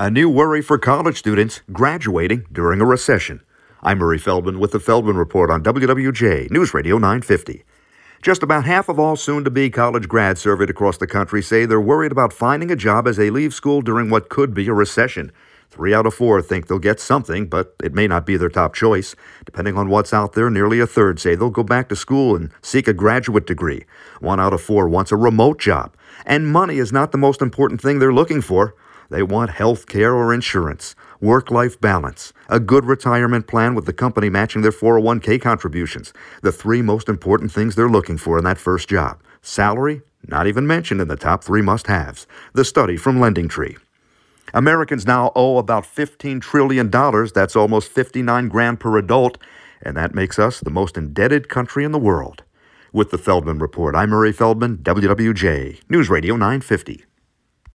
A new worry for college students graduating during a recession. I'm Murray Feldman with the Feldman Report on WWJ News Radio 950. Just about half of all soon to be college grads surveyed across the country say they're worried about finding a job as they leave school during what could be a recession. Three out of four think they'll get something, but it may not be their top choice. Depending on what's out there, nearly a third say they'll go back to school and seek a graduate degree. One out of four wants a remote job. And money is not the most important thing they're looking for. They want health care or insurance, work life balance, a good retirement plan with the company matching their 401k contributions. The three most important things they're looking for in that first job. Salary, not even mentioned in the top three must haves. The study from LendingTree. Americans now owe about $15 trillion. That's almost 59 grand per adult. And that makes us the most indebted country in the world. With the Feldman Report, I'm Murray Feldman, WWJ, News Radio 950.